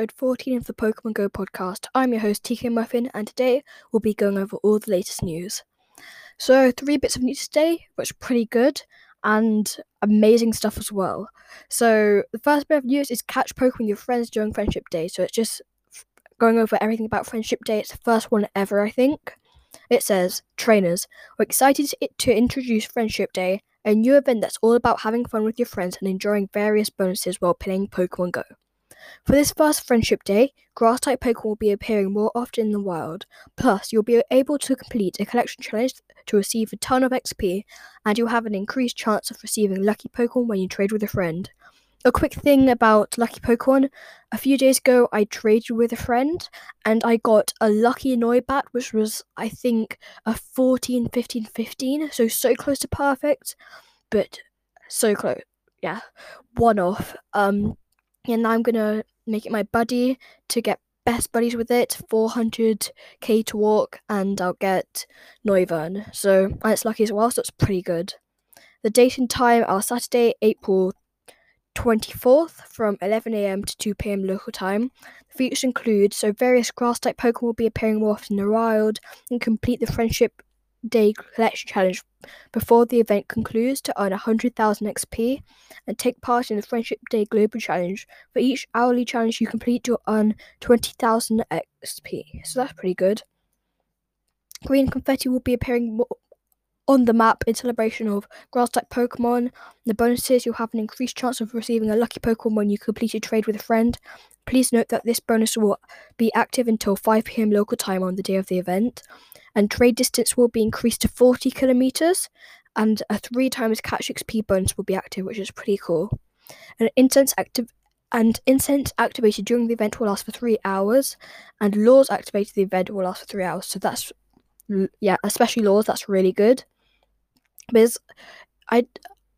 episode 14 of the Pokemon Go podcast. I'm your host TK Muffin, and today we'll be going over all the latest news. So, three bits of news today, which pretty good and amazing stuff as well. So, the first bit of news is catch Pokemon your friends during Friendship Day. So, it's just going over everything about Friendship Day. It's the first one ever, I think. It says, Trainers, we're excited to introduce Friendship Day, a new event that's all about having fun with your friends and enjoying various bonuses while playing Pokemon Go. For this first Friendship Day, grass type Pokemon will be appearing more often in the wild. Plus, you'll be able to complete a collection challenge to receive a ton of XP, and you'll have an increased chance of receiving lucky Pokemon when you trade with a friend. A quick thing about lucky Pokemon a few days ago, I traded with a friend and I got a lucky Noibat, which was, I think, a 14 15 15, so so close to perfect, but so close. Yeah, one off. Um, and I'm gonna make it my buddy to get best buddies with it 400k to walk and I'll get Noivern so and it's lucky as well so it's pretty good. The date and time are Saturday April 24th from 11am to 2pm local time. The features include so various grass type Pokemon will be appearing more often in the wild and complete the friendship day collection challenge before the event concludes to earn 100,000 XP and take part in the Friendship Day Global Challenge. For each hourly challenge you complete, you'll earn 20,000 XP. So that's pretty good. Green confetti will be appearing on the map in celebration of grass type Pokemon. The bonuses you'll have an increased chance of receiving a lucky Pokemon when you complete a trade with a friend. Please note that this bonus will be active until 5 pm local time on the day of the event and trade distance will be increased to 40 kilometers, and a three times catch XP bonus will be active, which is pretty cool. An incense active and incense activated during the event will last for three hours, and lures activated the event will last for three hours. So that's yeah, especially lures. That's really good. Because I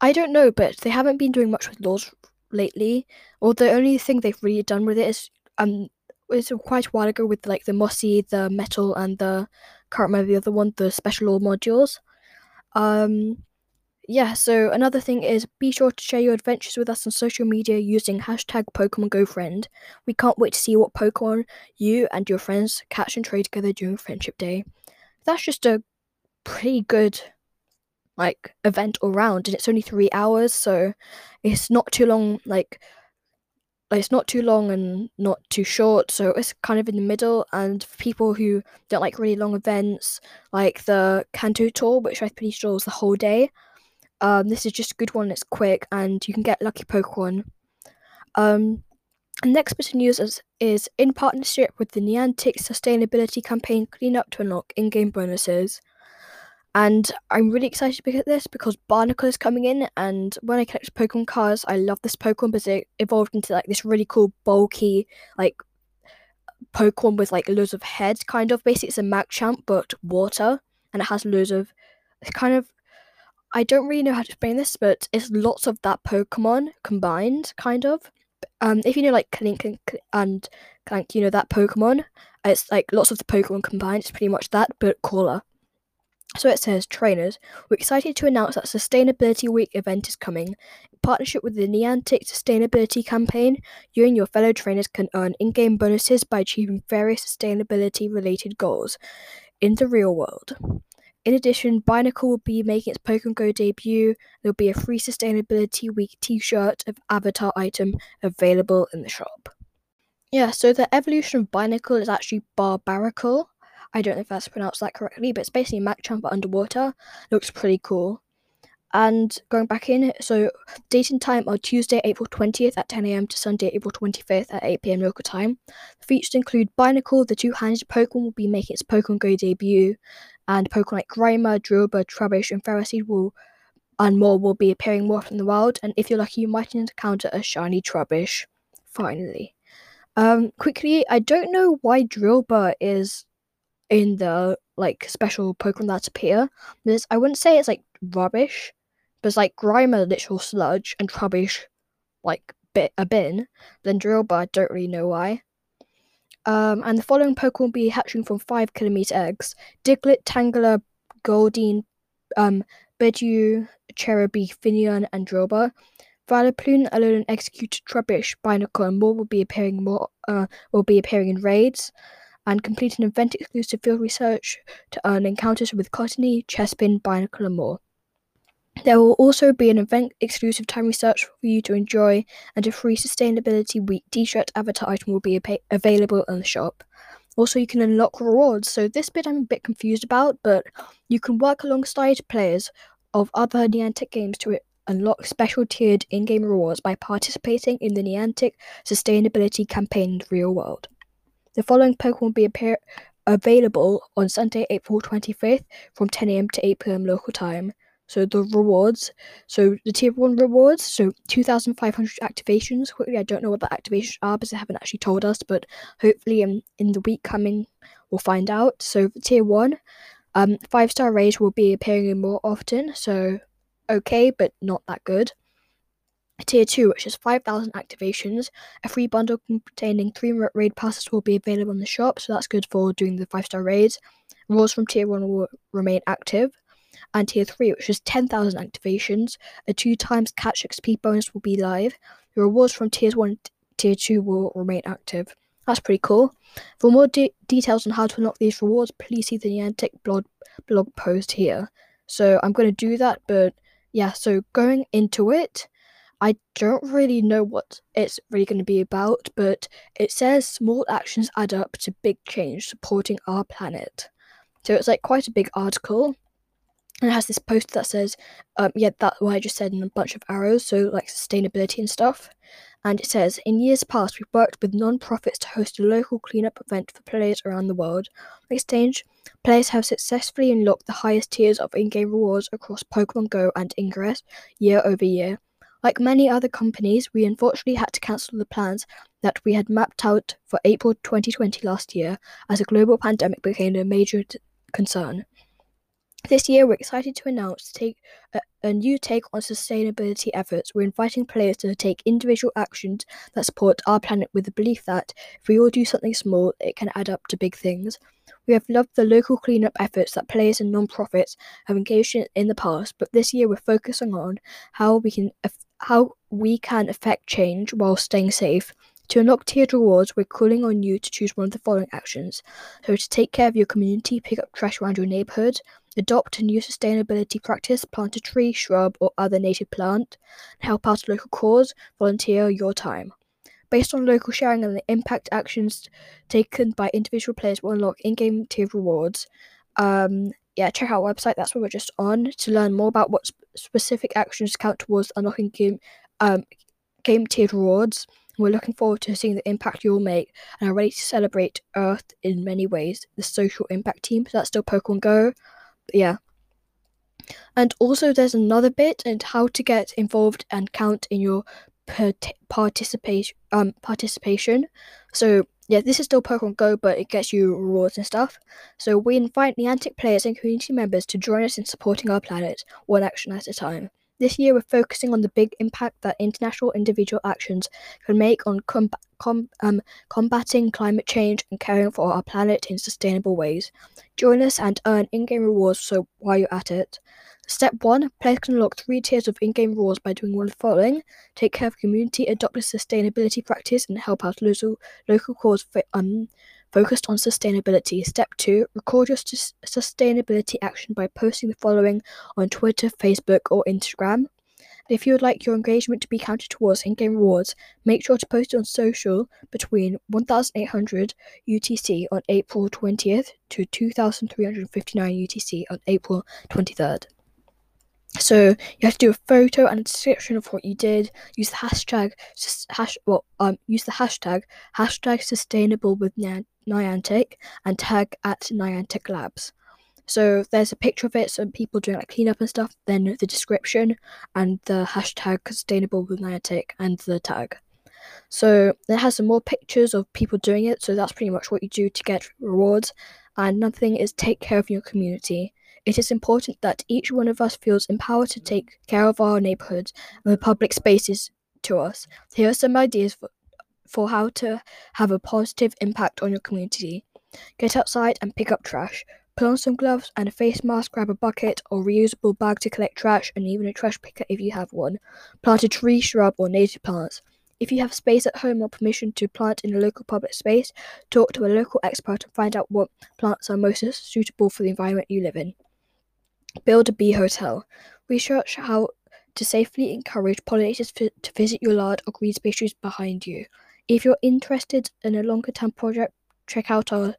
I don't know, but they haven't been doing much with lures lately. Or the only thing they've really done with it is um it's quite a while ago with like the mossy, the metal, and the can't remember the other one, the special lure modules. Um, yeah, so another thing is be sure to share your adventures with us on social media using hashtag Pokemon Go Friend. We can't wait to see what Pokemon you and your friends catch and trade together during Friendship Day. That's just a pretty good like event all round and it's only three hours so it's not too long like it's not too long and not too short, so it's kind of in the middle. And for people who don't like really long events, like the Kanto tour, which I'm pretty sure is the whole day, um, this is just a good one. It's quick, and you can get lucky Pokemon. Um, next bit of news is, is in partnership with the Niantic Sustainability Campaign Clean Up to unlock in-game bonuses. And I'm really excited to about this because Barnacle is coming in, and when I collect Pokemon cards, I love this Pokemon because it evolved into like this really cool, bulky, like Pokemon with like loads of heads, kind of. Basically, it's a Machamp but water, and it has loads of. Kind of. I don't really know how to explain this, but it's lots of that Pokemon combined, kind of. Um, if you know like Klink and, and Clank, you know that Pokemon. It's like lots of the Pokemon combined. It's pretty much that, but cooler. So it says, trainers, we're excited to announce that Sustainability Week event is coming. In partnership with the Niantic Sustainability Campaign, you and your fellow trainers can earn in game bonuses by achieving various sustainability related goals in the real world. In addition, Binacle will be making its Pokemon Go debut. There'll be a free Sustainability Week t shirt of avatar item available in the shop. Yeah, so the evolution of Binacle is actually Barbaracle. I don't know if that's pronounced that correctly, but it's basically Machamp but underwater. Looks pretty cool. And going back in, so date and time are Tuesday, April 20th at 10am to Sunday, April 25th at 8pm local time. Features include Binacle, the two handed Pokemon will be making its Pokemon Go debut, and Pokemon like Grimer, Drillbur, Trubbish, and Ferroseed will and more will be appearing more in the wild. And if you're lucky, you might encounter a shiny Trubbish. Finally. Um, quickly, I don't know why Drillbur is in the like special Pokemon that appear. This I wouldn't say it's like rubbish, but it's like Grimer literal sludge and Trubbish like bit a bin. Then Drillbur, I don't really know why. Um, and the following Pokemon will be hatching from five kilometer eggs: Diglett, Tangela, Goldeen, um, Budew, Cherubi, Finneon, and Drillbur. Vileplume, Alolan Exeggutor Trubbish, Binacle, and more will be appearing more uh, will be appearing in raids, and complete an event exclusive field research to earn encounters with Cottonee, Chespin, Binacle, and more. There will also be an event exclusive time research for you to enjoy, and a free Sustainability Week t shirt avatar item will be available in the shop. Also, you can unlock rewards. So, this bit I'm a bit confused about, but you can work alongside players of other Niantic games to unlock special tiered in game rewards by participating in the Niantic Sustainability Campaign in the real world. The following Pokemon will be appear- available on Sunday, April 25th from 10am to 8pm local time. So the rewards, so the tier one rewards, so 2,500 activations. Quickly, I don't know what the activations are because they haven't actually told us, but hopefully in, in the week coming we'll find out. So tier one, um, five star raids will be appearing more often, so okay, but not that good. Tier 2, which is 5,000 activations. A free bundle containing three raid passes will be available in the shop, so that's good for doing the 5 star raids. Rules from Tier 1 will remain active and tier 3, which is 10,000 activations. A 2 times catch XP bonus will be live. The rewards from tiers 1 and tier 2 will remain active. That's pretty cool. For more de- details on how to unlock these rewards, please see the Niantic blog, blog post here. So I'm going to do that, but yeah, so going into it, I don't really know what it's really going to be about, but it says small actions add up to big change supporting our planet. So it's like quite a big article and it has this post that says, um, yeah, that's what I just said in a bunch of arrows, so like sustainability and stuff. And it says, in years past, we've worked with non-profits to host a local cleanup event for players around the world. On exchange, players have successfully unlocked the highest tiers of in-game rewards across Pokemon Go and Ingress year over year. Like many other companies, we unfortunately had to cancel the plans that we had mapped out for April 2020 last year as a global pandemic became a major t- concern. This year, we're excited to announce to take a, a, new take on sustainability efforts. We're inviting players to take individual actions that support our planet with the belief that if we all do something small, it can add up to big things. We have loved the local cleanup efforts that players and non-profits have engaged in in the past, but this year we're focusing on how we can how we can affect change while staying safe. To unlock tiered rewards, we're calling on you to choose one of the following actions. So, to take care of your community, pick up trash around your neighborhood, Adopt a new sustainability practice, plant a tree, shrub, or other native plant, help out a local cause, volunteer your time. Based on local sharing and the impact actions taken by individual players will unlock in-game tiered rewards. Um, yeah, check out our website. That's what we're just on to learn more about what sp- specific actions count towards unlocking game um, game tiered rewards. We're looking forward to seeing the impact you'll make and are ready to celebrate Earth in many ways. The social impact team. So that's still Pokemon Go yeah. And also, there's another bit and how to get involved and count in your participation. Um, participation. So yeah, this is still Pokemon Go, but it gets you rewards and stuff. So we invite Niantic players and community members to join us in supporting our planet, one action at a time. This year, we're focusing on the big impact that international individual actions can make on com- com- um, combating climate change and caring for our planet in sustainable ways. Join us and earn in game rewards so while you're at it. Step 1 Players can unlock three tiers of in game rewards by doing one of the following take care of community, adopt a sustainability practice, and help out local, local cause for, um, focused on sustainability. Step 2 Record your st- sustainability action by posting the following on Twitter, Facebook, or Instagram. If you would like your engagement to be counted towards in game rewards, make sure to post on social between 1800 UTC on April 20th to 2359 UTC on April 23rd. So you have to do a photo and a description of what you did. Use the hashtag hash well um use the hashtag hashtag sustainable with Niantic and tag at Niantic Labs. So there's a picture of it, some people doing like cleanup and stuff, then the description and the hashtag sustainable Niantic and the tag. So it has some more pictures of people doing it, so that's pretty much what you do to get rewards. And another thing is take care of your community. It is important that each one of us feels empowered to take care of our neighborhoods and the public spaces to us. Here are some ideas for, for how to have a positive impact on your community. Get outside and pick up trash. Put on some gloves and a face mask, grab a bucket or reusable bag to collect trash, and even a trash picker if you have one. Plant a tree, shrub, or native plants. If you have space at home or permission to plant in a local public space, talk to a local expert and find out what plants are most suitable for the environment you live in. Build a bee hotel. Research how to safely encourage pollinators f- to visit your large or green spaces behind you. If you're interested in a longer term project, check out our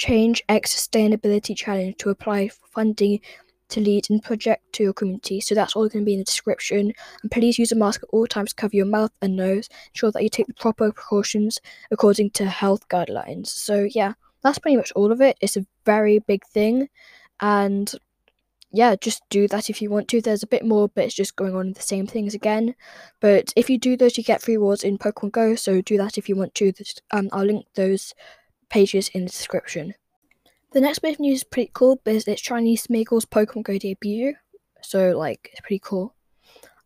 Change X Sustainability Challenge to apply for funding to lead in project to your community. So that's all going to be in the description. And please use a mask at all times to cover your mouth and nose. Ensure that you take the proper precautions according to health guidelines. So yeah, that's pretty much all of it. It's a very big thing, and yeah, just do that if you want to. There's a bit more, but it's just going on the same things again. But if you do those, you get free rewards in Pokemon Go. So do that if you want to. Um, I'll link those pages in the description. The next bit of news is pretty cool because it's Shiny Smeargle's Pokemon Go debut. So like it's pretty cool.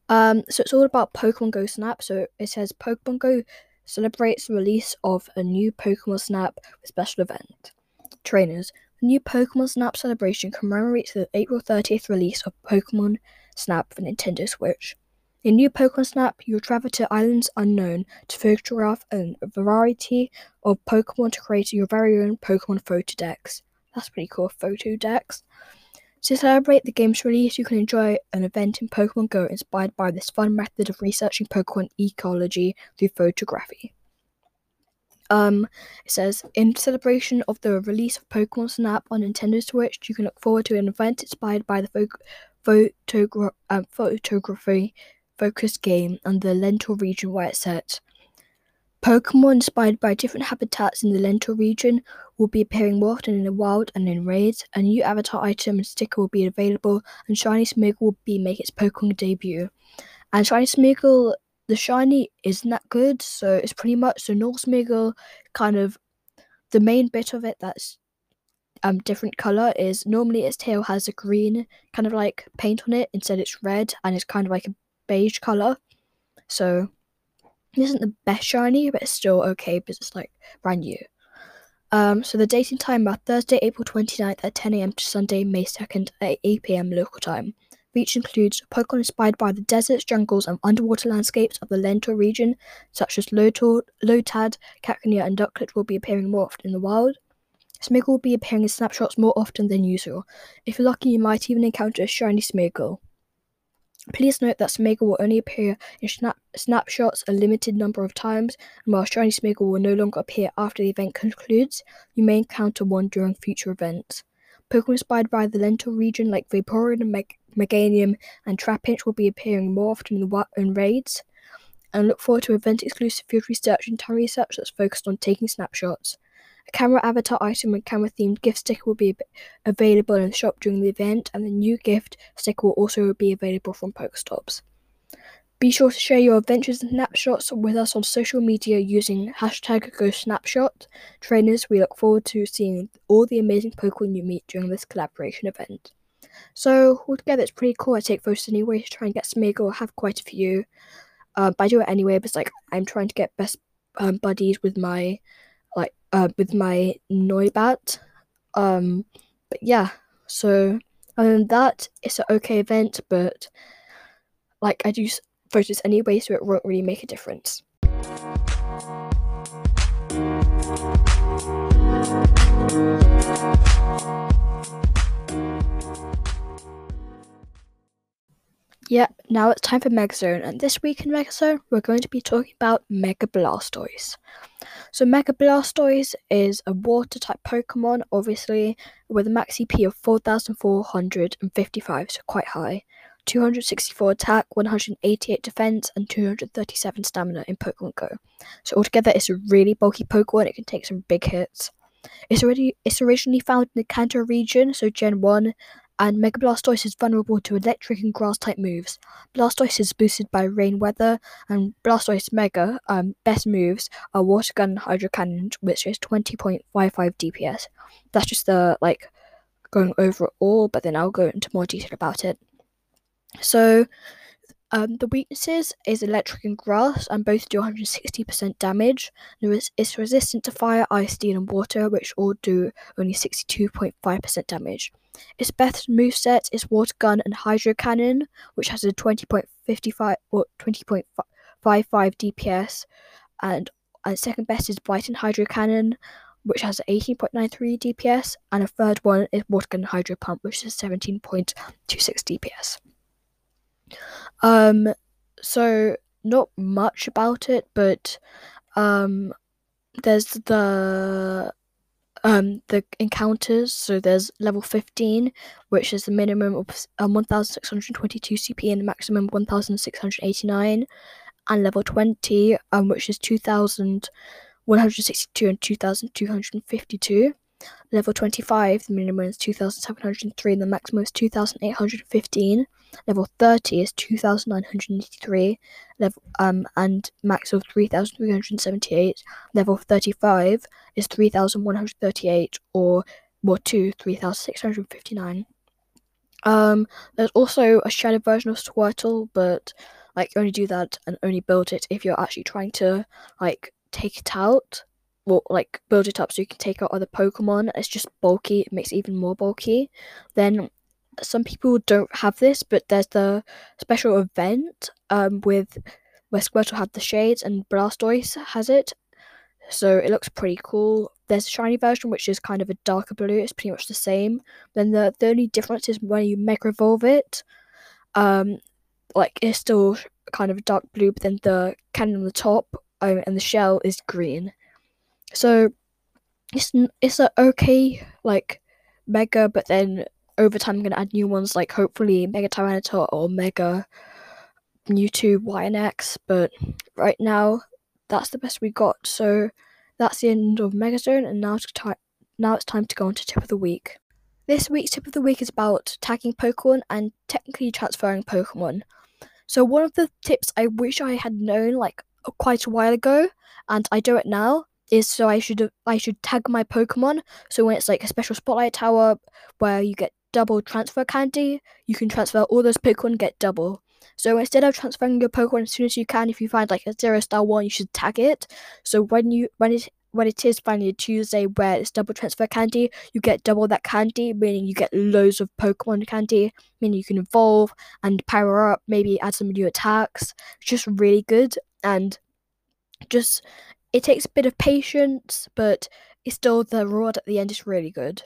Um, so it's all about Pokemon Go Snap. So it says Pokemon Go celebrates the release of a new Pokemon Snap special event. Trainers, the new Pokemon Snap celebration commemorates the April 30th release of Pokemon Snap for Nintendo Switch. In New Pokemon Snap, you'll travel to islands unknown to photograph a variety of Pokemon to create your very own Pokemon photo decks. That's pretty cool, photo decks. To celebrate the game's release, you can enjoy an event in Pokemon Go inspired by this fun method of researching Pokemon ecology through photography. Um, it says in celebration of the release of Pokemon Snap on Nintendo Switch, you can look forward to an event inspired by the fo- photogra- um, photography focused game and the Lental region where it's set. Pokemon inspired by different habitats in the Lental region will be appearing more often in the wild and in raids. A new avatar item and sticker will be available, and Shiny Smeargle will be make its Pokemon debut. And Shiny Smeargle, the shiny isn't that good, so it's pretty much the North Smeargle kind of the main bit of it that's um different color is normally its tail has a green kind of like paint on it instead it's red and it's kind of like a beige color. So isn't the best shiny, but it's still okay because it's like brand new. Um, so the date and time are Thursday, April 29th at 10am to Sunday, May 2nd at 8pm local time. Each includes Pokemon inspired by the deserts, jungles, and underwater landscapes of the Lental region, such as Lotad, Lotad, Cacnea, and Ducklett will be appearing more often in the wild. Smeargle will be appearing in snapshots more often than usual. If you're lucky, you might even encounter a shiny Smeargle. Please note that Smeargle will only appear in snap- snapshots a limited number of times, and while Shiny Smeargle will no longer appear after the event concludes, you may encounter one during future events. Pokemon inspired by the Lental region like Vaporeon, Meg- Meganium, and Trapinch will be appearing more often in, the, in raids, and look forward to event exclusive field research and time research that's focused on taking snapshots. A camera avatar item and camera themed gift sticker will be available in the shop during the event, and the new gift sticker will also be available from Pokestops. Be sure to share your adventures and snapshots with us on social media using hashtag GoSnapshot. Trainers, we look forward to seeing all the amazing Pokemon you meet during this collaboration event. So, altogether, it's pretty cool. I take photos anyway to try and get Smeargle. I have quite a few. Uh, but I do it anyway because, like, I'm trying to get best um, buddies with my uh, with my Noibat. Um, but yeah, so other than that, it's an okay event, but like I do photos anyway, so it won't really make a difference. Yep, now it's time for Megazone, and this week in Megazone, we're going to be talking about Mega Blastoise. So, Mega Blastoise is a water type Pokemon, obviously, with a max CP of 4455, so quite high. 264 attack, 188 defense, and 237 stamina in Pokemon Go. So, altogether, it's a really bulky Pokemon, it can take some big hits. It's already it's originally found in the Kanto region, so Gen 1, and Mega Blastoise is vulnerable to electric and grass type moves. Blastoise is boosted by rain weather, and Blastoise Mega um, best moves are Water Gun Hydro Cannon, which is 20.55 DPS. That's just the like going over it all, but then I'll go into more detail about it. So, Um, the weaknesses is electric and grass, and both do 160% damage. It's resistant to fire, ice, steel, and water, which all do only 62.5% damage. Its best moveset is Water Gun and Hydro Cannon, which has a 20.55 or 20.55 DPS, and, and second best is Bite and Hydro Cannon, which has 18.93 DPS, and a third one is Water Gun Hydro Pump, which is 17.26 DPS. Um, so not much about it, but um, there's the um the encounters. So there's level 15, which is the minimum of um, 1,622 CP and the maximum 1,689, and level 20, um, which is 2,162 and 2,252. Level 25, the minimum is 2,703 and the maximum is 2,815. Level 30 is 2,983, level um and max of 3,378. Level 35 is 3,138 or more to 3,659. Um, there's also a shadow version of Squirtle, but like only do that and only build it if you're actually trying to like take it out or like build it up so you can take out other Pokemon. It's just bulky, it makes it even more bulky. Then some people don't have this, but there's the special event um, with where Squirtle had the shades and Blastoise has it. So it looks pretty cool. There's a shiny version which is kind of a darker blue. It's pretty much the same. Then the, the only difference is when you Mega Evolve it, um, like it's still kind of dark blue, but then the cannon on the top um, and the shell is green. So it's it's a okay like mega, but then over time I'm gonna add new ones like hopefully Mega Tyranitar or Mega Mewtwo YNX, but right now that's the best we got. So that's the end of Megazone, and now it's time now it's time to go on to tip of the week. This week's tip of the week is about tagging Pokemon and technically transferring Pokemon. So one of the tips I wish I had known like quite a while ago, and I do it now, is so I should I should tag my Pokemon. So when it's like a special spotlight hour where you get double transfer candy, you can transfer all those Pokemon get double. So instead of transferring your Pokemon as soon as you can, if you find like a zero star one, you should tag it. So when you when it when it is finally a Tuesday where it's double transfer candy, you get double that candy, meaning you get loads of Pokemon candy, meaning you can evolve and power up, maybe add some new attacks. It's just really good and just it takes a bit of patience, but it's still the reward at the end is really good.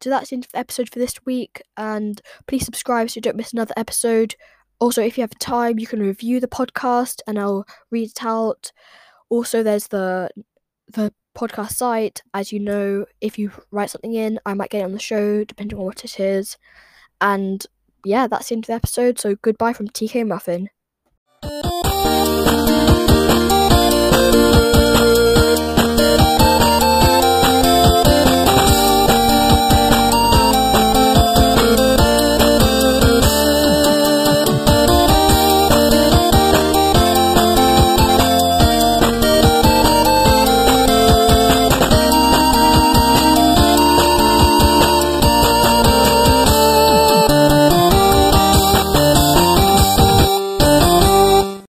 So that's the end of the episode for this week, and please subscribe so you don't miss another episode. Also, if you have time, you can review the podcast, and I'll read it out. Also, there's the the podcast site. As you know, if you write something in, I might get it on the show, depending on what it is. And yeah, that's the end of the episode. So goodbye from TK Muffin.